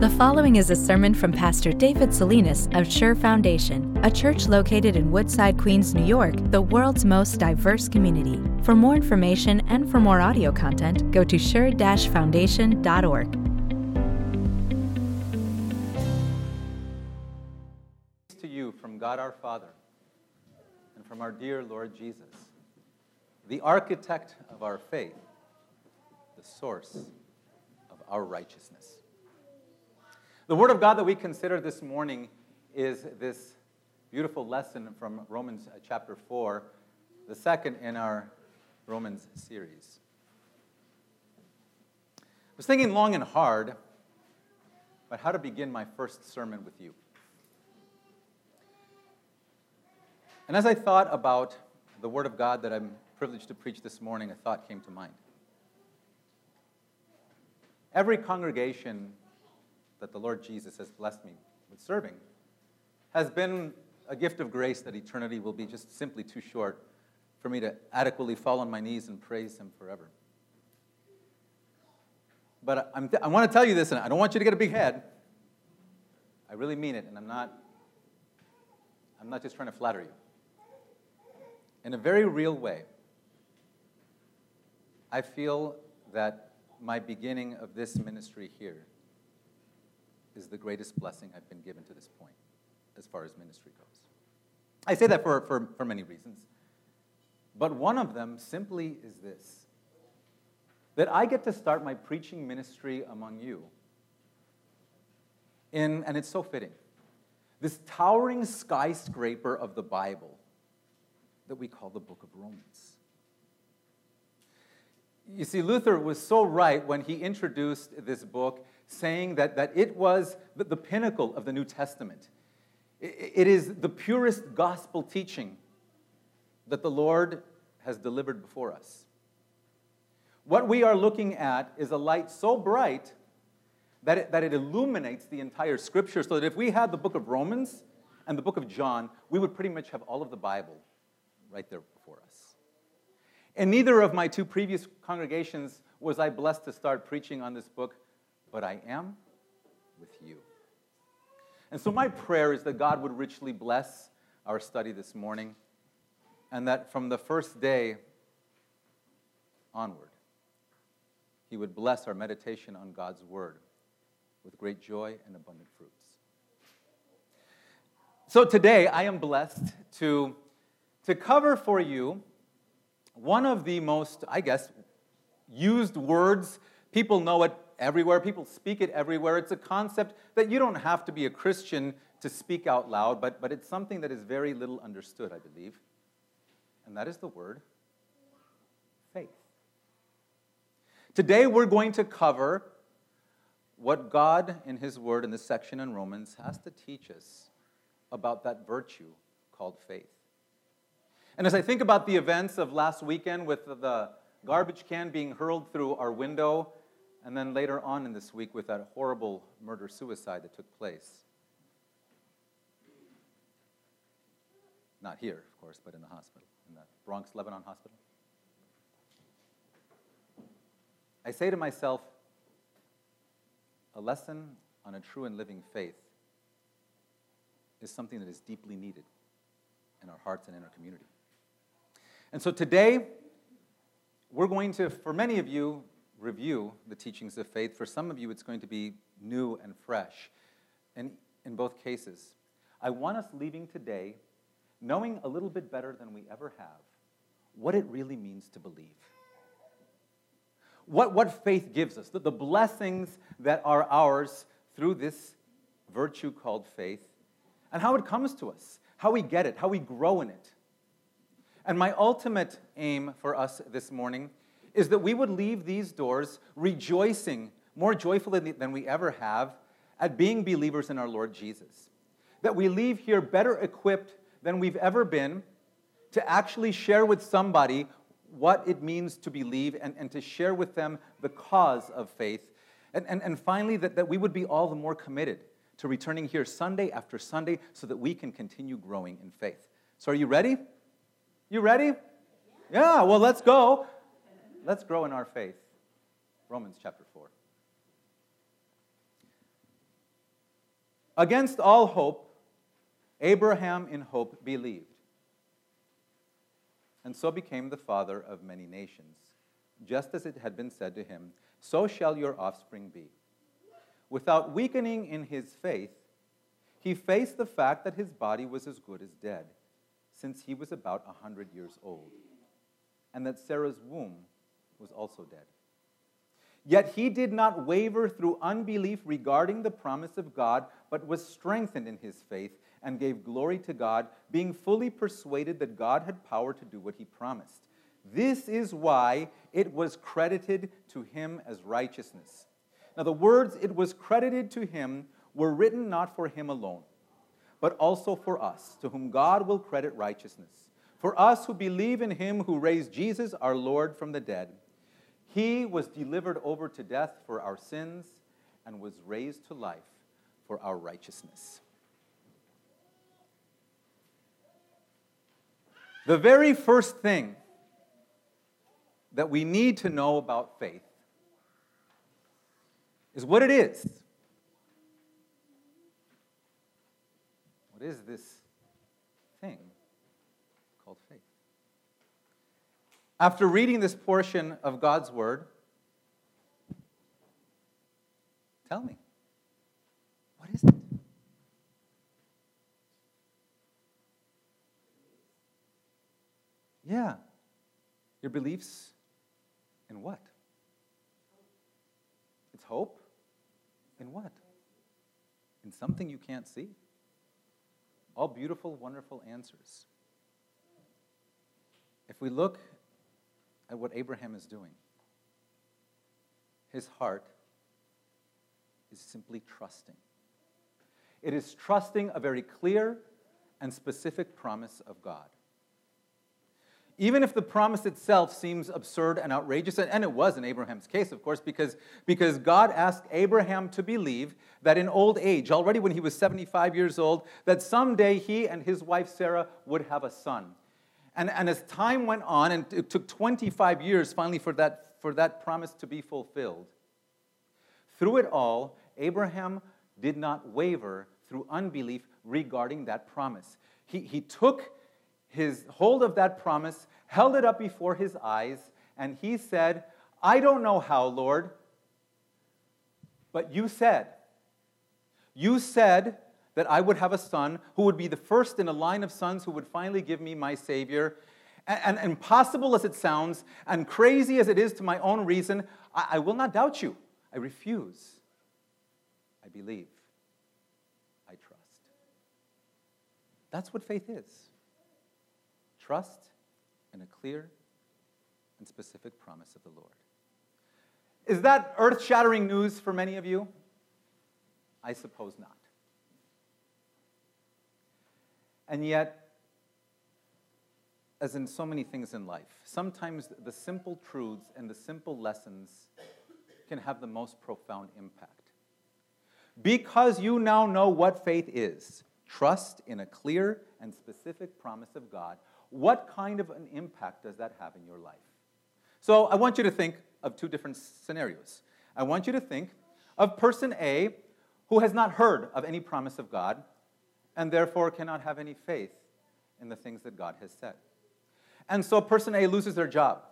The following is a sermon from Pastor David Salinas of Sure Foundation, a church located in Woodside, Queens, New York, the world's most diverse community. For more information and for more audio content, go to sure-foundation.org. to you from God our Father and from our dear Lord Jesus, the architect of our faith, the source of our righteousness. The word of God that we consider this morning is this beautiful lesson from Romans uh, chapter 4, the second in our Romans series. I was thinking long and hard about how to begin my first sermon with you. And as I thought about the Word of God that I'm privileged to preach this morning, a thought came to mind. Every congregation that the Lord Jesus has blessed me with serving has been a gift of grace that eternity will be just simply too short for me to adequately fall on my knees and praise Him forever. But th- I want to tell you this, and I don't want you to get a big head. I really mean it, and I'm not, I'm not just trying to flatter you. In a very real way, I feel that my beginning of this ministry here is the greatest blessing I've been given to this point as far as ministry goes. I say that for, for, for many reasons. But one of them simply is this that I get to start my preaching ministry among you. In, and it's so fitting. This towering skyscraper of the Bible that we call the book of Romans. You see, Luther was so right when he introduced this book saying that, that it was the, the pinnacle of the New Testament. It, it is the purest gospel teaching that the Lord has delivered before us. What we are looking at is a light so bright that it, that it illuminates the entire scripture, so that if we had the book of Romans and the book of John, we would pretty much have all of the Bible right there before us. In neither of my two previous congregations was I blessed to start preaching on this book but I am with you. And so, my prayer is that God would richly bless our study this morning, and that from the first day onward, He would bless our meditation on God's Word with great joy and abundant fruits. So, today I am blessed to, to cover for you one of the most, I guess, used words. People know it everywhere. People speak it everywhere. It's a concept that you don't have to be a Christian to speak out loud, but, but it's something that is very little understood, I believe. And that is the word faith. Today, we're going to cover what God, in His Word, in this section in Romans, has to teach us about that virtue called faith. And as I think about the events of last weekend with the garbage can being hurled through our window and then later on in this week with that horrible murder suicide that took place. Not here, of course, but in the hospital, in the Bronx Lebanon Hospital. I say to myself, a lesson on a true and living faith is something that is deeply needed in our hearts and in our community. And so today, we're going to, for many of you, review the teachings of faith. For some of you, it's going to be new and fresh. And in both cases, I want us leaving today knowing a little bit better than we ever have what it really means to believe. What, what faith gives us, the, the blessings that are ours through this virtue called faith, and how it comes to us, how we get it, how we grow in it. And my ultimate aim for us this morning is that we would leave these doors rejoicing more joyfully than we ever have at being believers in our Lord Jesus. That we leave here better equipped than we've ever been to actually share with somebody what it means to believe and, and to share with them the cause of faith. And, and, and finally, that, that we would be all the more committed to returning here Sunday after Sunday so that we can continue growing in faith. So, are you ready? You ready? Yeah, well, let's go. Let's grow in our faith. Romans chapter 4. Against all hope, Abraham in hope believed, and so became the father of many nations, just as it had been said to him, So shall your offspring be. Without weakening in his faith, he faced the fact that his body was as good as dead, since he was about a hundred years old, and that Sarah's womb was also dead. Yet he did not waver through unbelief regarding the promise of God, but was strengthened in his faith and gave glory to God, being fully persuaded that God had power to do what he promised. This is why it was credited to him as righteousness. Now, the words it was credited to him were written not for him alone, but also for us, to whom God will credit righteousness. For us who believe in him who raised Jesus our Lord from the dead he was delivered over to death for our sins and was raised to life for our righteousness. The very first thing that we need to know about faith is what it is. What is this thing called faith? After reading this portion of God's Word, tell me, what is it? Yeah. Your beliefs in what? It's hope? In what? In something you can't see? All beautiful, wonderful answers. If we look at what Abraham is doing. His heart is simply trusting. It is trusting a very clear and specific promise of God. Even if the promise itself seems absurd and outrageous, and it was in Abraham's case, of course, because, because God asked Abraham to believe that in old age, already when he was 75 years old, that someday he and his wife Sarah would have a son. And, and as time went on, and it took 25 years finally for that, for that promise to be fulfilled, through it all, Abraham did not waver through unbelief regarding that promise. He, he took his hold of that promise, held it up before his eyes, and he said, I don't know how, Lord, but you said. You said that I would have a son who would be the first in a line of sons who would finally give me my Savior. And, and impossible as it sounds, and crazy as it is to my own reason, I, I will not doubt you. I refuse. I believe. I trust. That's what faith is trust in a clear and specific promise of the Lord. Is that earth shattering news for many of you? I suppose not. And yet, as in so many things in life, sometimes the simple truths and the simple lessons can have the most profound impact. Because you now know what faith is, trust in a clear and specific promise of God, what kind of an impact does that have in your life? So I want you to think of two different scenarios. I want you to think of person A who has not heard of any promise of God and therefore cannot have any faith in the things that God has said. And so person A loses their job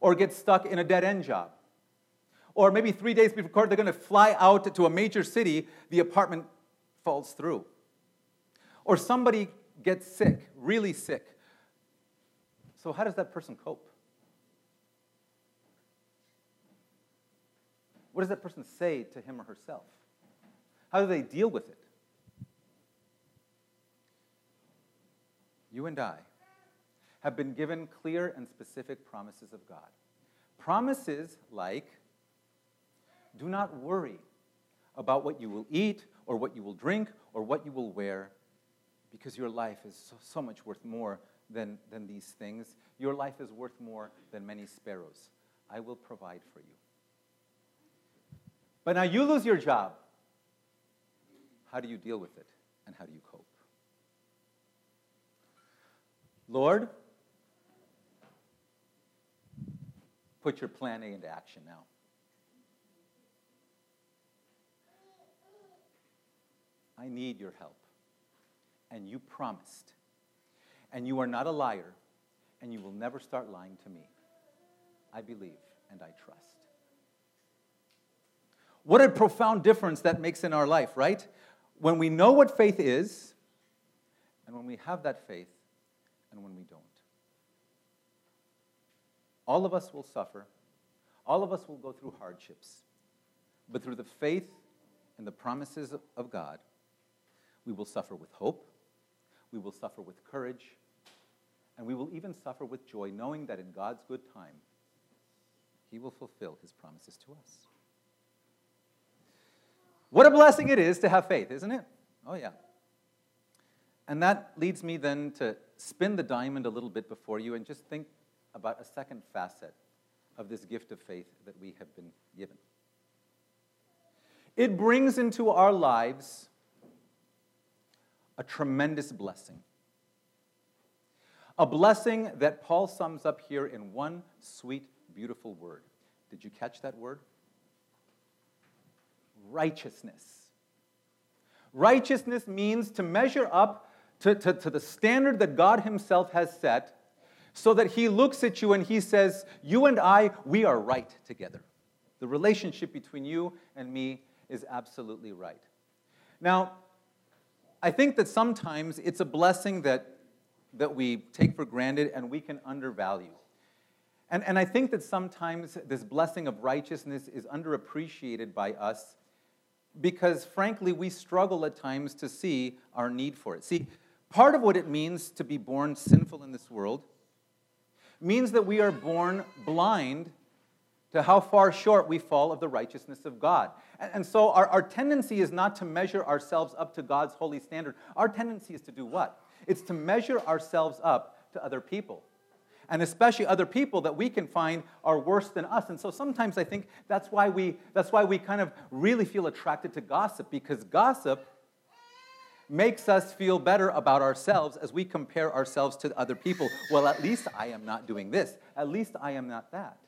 or gets stuck in a dead end job. Or maybe three days before they're going to fly out to a major city, the apartment falls through. Or somebody gets sick, really sick. So, how does that person cope? What does that person say to him or herself? How do they deal with it? You and I, have been given clear and specific promises of God. Promises like do not worry about what you will eat or what you will drink or what you will wear because your life is so, so much worth more than, than these things. Your life is worth more than many sparrows. I will provide for you. But now you lose your job. How do you deal with it and how do you cope? Lord, put your plan A into action now. I need your help. And you promised. And you are not a liar, and you will never start lying to me. I believe and I trust. What a profound difference that makes in our life, right? When we know what faith is, and when we have that faith, and when we don't. All of us will suffer. All of us will go through hardships. But through the faith and the promises of God, we will suffer with hope, we will suffer with courage, and we will even suffer with joy, knowing that in God's good time, He will fulfill His promises to us. What a blessing it is to have faith, isn't it? Oh, yeah. And that leads me then to spin the diamond a little bit before you and just think about a second facet of this gift of faith that we have been given. It brings into our lives a tremendous blessing. A blessing that Paul sums up here in one sweet, beautiful word. Did you catch that word? Righteousness. Righteousness means to measure up to, to, to the standard that God Himself has set so that He looks at you and He says, You and I, we are right together. The relationship between you and me is absolutely right. Now, I think that sometimes it's a blessing that, that we take for granted and we can undervalue. And, and I think that sometimes this blessing of righteousness is underappreciated by us because, frankly, we struggle at times to see our need for it. See, part of what it means to be born sinful in this world means that we are born blind to how far short we fall of the righteousness of God. And, so our, our tendency is not to measure ourselves up to God's holy standard. Our tendency is to do what? It's to measure ourselves up to other people. And especially other people that we can find are worse than us. And so sometimes I think that's why we, that's why we kind of really feel attracted to gossip, because gossip makes us feel better about ourselves as we compare ourselves to other people. Well, at least I am not doing this. At least I am not that.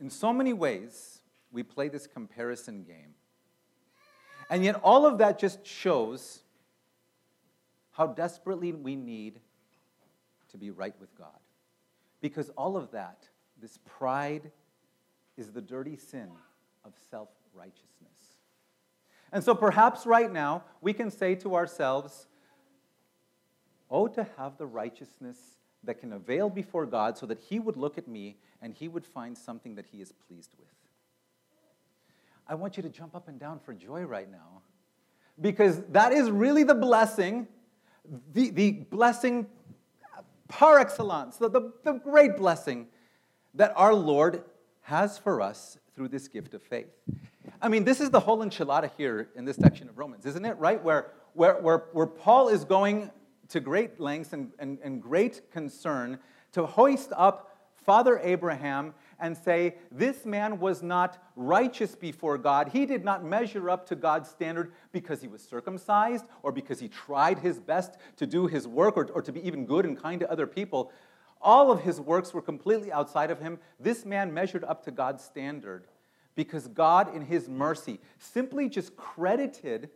In so many ways, we play this comparison game. And yet, all of that just shows how desperately we need to be right with God. Because all of that, this pride, is the dirty sin of self righteousness. And so perhaps right now we can say to ourselves, Oh, to have the righteousness that can avail before God so that He would look at me and He would find something that He is pleased with. I want you to jump up and down for joy right now because that is really the blessing, the, the blessing par excellence, the, the, the great blessing that our Lord has for us through this gift of faith. I mean, this is the whole enchilada here in this section of Romans, isn't it? Right? Where, where, where, where Paul is going to great lengths and, and, and great concern to hoist up Father Abraham and say, This man was not righteous before God. He did not measure up to God's standard because he was circumcised or because he tried his best to do his work or, or to be even good and kind to other people. All of his works were completely outside of him. This man measured up to God's standard because God, in His mercy, simply just credited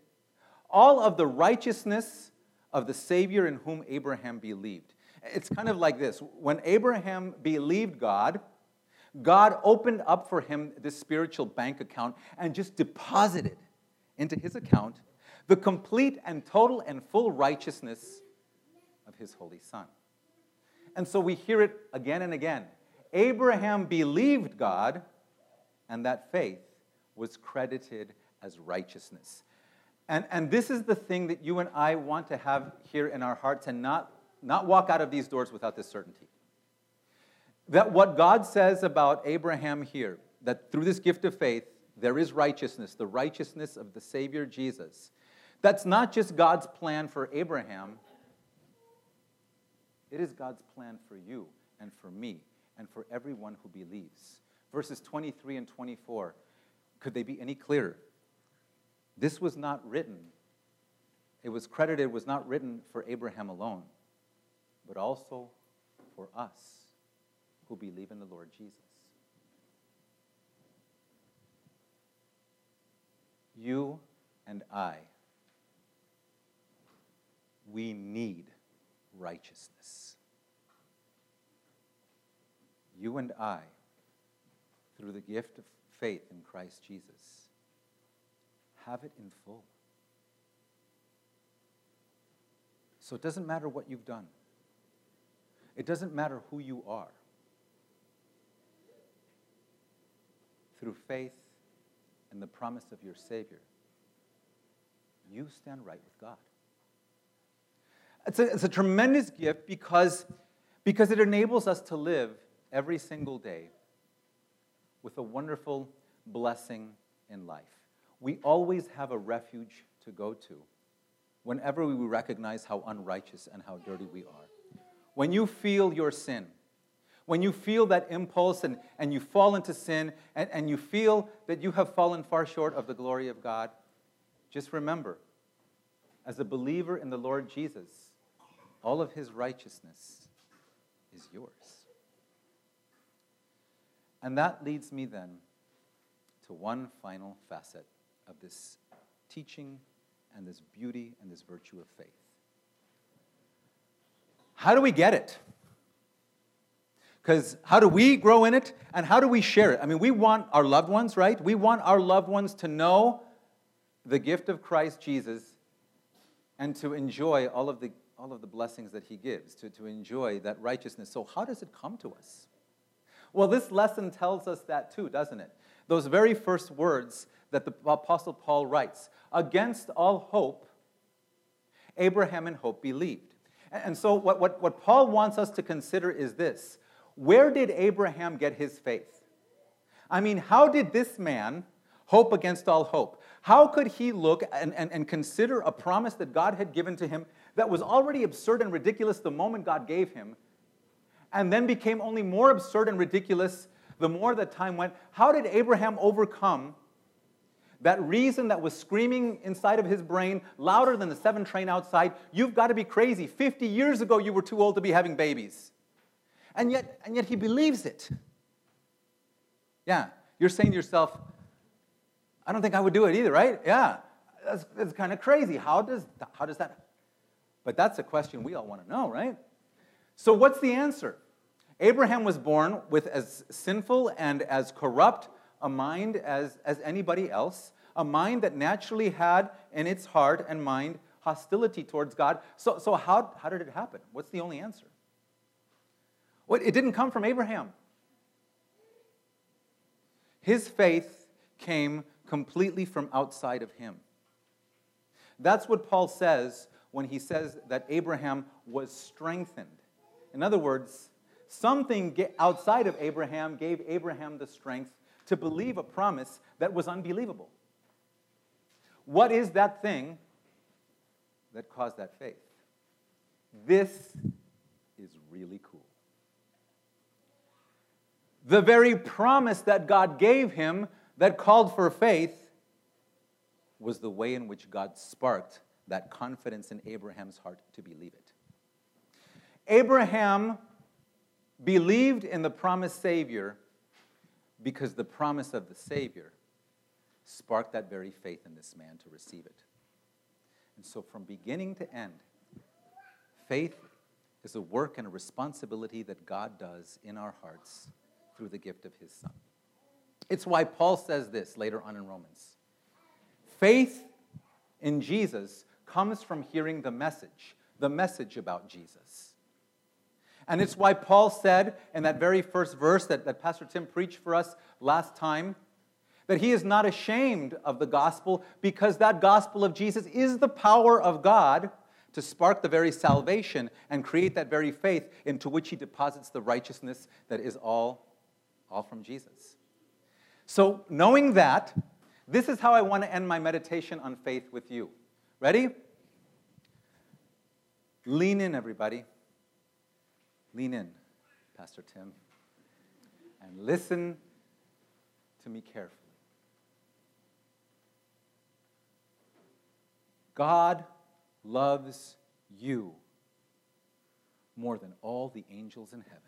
all of the righteousness of the Savior in whom Abraham believed. It's kind of like this when Abraham believed God, God opened up for him this spiritual bank account and just deposited into his account the complete and total and full righteousness of his holy son. And so we hear it again and again. Abraham believed God and that faith was credited as righteousness. And, and this is the thing that you and I want to have here in our hearts and not, not walk out of these doors without this certainty. That what God says about Abraham here, that through this gift of faith, there is righteousness, the righteousness of the Savior Jesus. That's not just God's plan for Abraham, it is God's plan for you and for me and for everyone who believes verses 23 and 24. Could they be any clearer? This was not written, it was credited, was not written for Abraham alone, but also for us who believe in the Lord Jesus. You and I, we need righteousness. You and I, through the gift of faith in Christ Jesus, have it in full. So it doesn't matter what you've done. It doesn't matter who you are. Through faith and the promise of your Savior, you stand right with God. It's a, it's a tremendous gift because, because it enables us to live every single day with a wonderful blessing in life. We always have a refuge to go to whenever we recognize how unrighteous and how dirty we are. When you feel your sin, when you feel that impulse and, and you fall into sin and, and you feel that you have fallen far short of the glory of God, just remember, as a believer in the Lord Jesus, all of his righteousness is yours. And that leads me then to one final facet of this teaching and this beauty and this virtue of faith. How do we get it? Because how do we grow in it and how do we share it? I mean, we want our loved ones, right? We want our loved ones to know the gift of Christ Jesus and to enjoy all of the, all of the blessings that he gives, to, to enjoy that righteousness. So, how does it come to us? Well, this lesson tells us that too, doesn't it? Those very first words that the Apostle Paul writes Against all hope, Abraham and hope believed. And so, what, what, what Paul wants us to consider is this where did Abraham get his faith? I mean, how did this man hope against all hope? How could he look and, and, and consider a promise that God had given to him that was already absurd and ridiculous the moment God gave him, and then became only more absurd and ridiculous the more that time went? How did Abraham overcome that reason that was screaming inside of his brain louder than the seven train outside? You've got to be crazy. 50 years ago, you were too old to be having babies. And yet, and yet he believes it. Yeah, you're saying to yourself, I don't think I would do it either, right? Yeah, that's, that's kind of crazy. How does, how does that? But that's a question we all want to know, right? So, what's the answer? Abraham was born with as sinful and as corrupt a mind as, as anybody else, a mind that naturally had in its heart and mind hostility towards God. So, so how, how did it happen? What's the only answer? Well, it didn't come from Abraham. His faith came completely from outside of him. That's what Paul says when he says that Abraham was strengthened. In other words, something outside of Abraham gave Abraham the strength to believe a promise that was unbelievable. What is that thing that caused that faith? This is really cool. The very promise that God gave him that called for faith was the way in which God sparked that confidence in Abraham's heart to believe it. Abraham believed in the promised Savior because the promise of the Savior sparked that very faith in this man to receive it. And so, from beginning to end, faith is a work and a responsibility that God does in our hearts through the gift of His Son. It's why Paul says this later on in Romans faith in Jesus comes from hearing the message, the message about Jesus. And it's why Paul said in that very first verse that, that Pastor Tim preached for us last time that he is not ashamed of the gospel because that gospel of Jesus is the power of God to spark the very salvation and create that very faith into which he deposits the righteousness that is all, all from Jesus. So, knowing that, this is how I want to end my meditation on faith with you. Ready? Lean in, everybody. Lean in, Pastor Tim, and listen to me carefully. God loves you more than all the angels in heaven.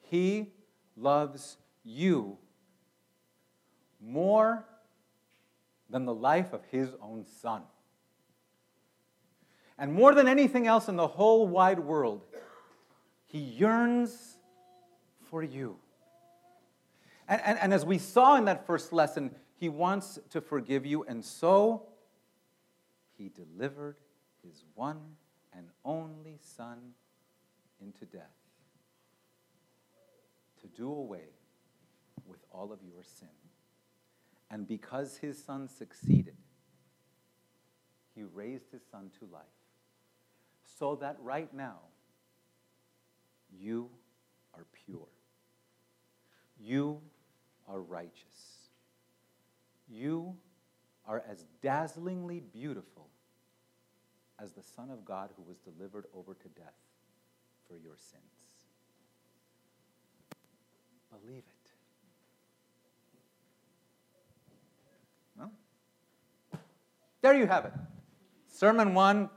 He loves you more than the life of his own son. And more than anything else in the whole wide world, he yearns for you. And, and, and, as we saw in that first lesson, he wants to forgive you, and so he delivered his one and only Son into death to do away with all of your sin. And because his Son succeeded, he raised his Son to life so that right now you are pure. You are righteous. You are as dazzlingly beautiful as the Son of God who was delivered over to death for your sins. Believe it. Well, there you have it. Sermon one,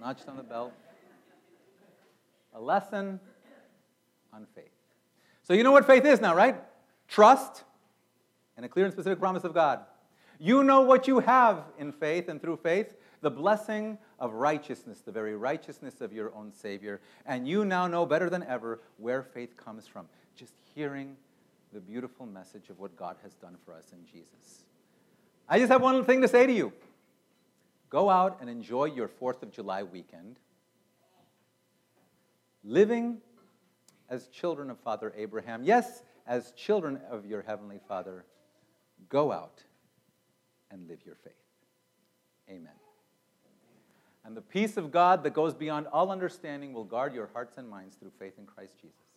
notched on the belt. A lesson on faith. So you know what faith is now, right? Trust and a clear and specific promise of God. You know what you have in faith and through faith the blessing of righteousness, the very righteousness of your own Savior. And you now know better than ever where faith comes from. Just hearing the beautiful message of what God has done for us in Jesus. I just have one thing to say to you go out and enjoy your 4th of July weekend, living as children of Father Abraham. Yes, as children of your Heavenly Father, go out and live your faith. Amen. And the peace of God that goes beyond all understanding will guard your hearts and minds through faith in Christ Jesus.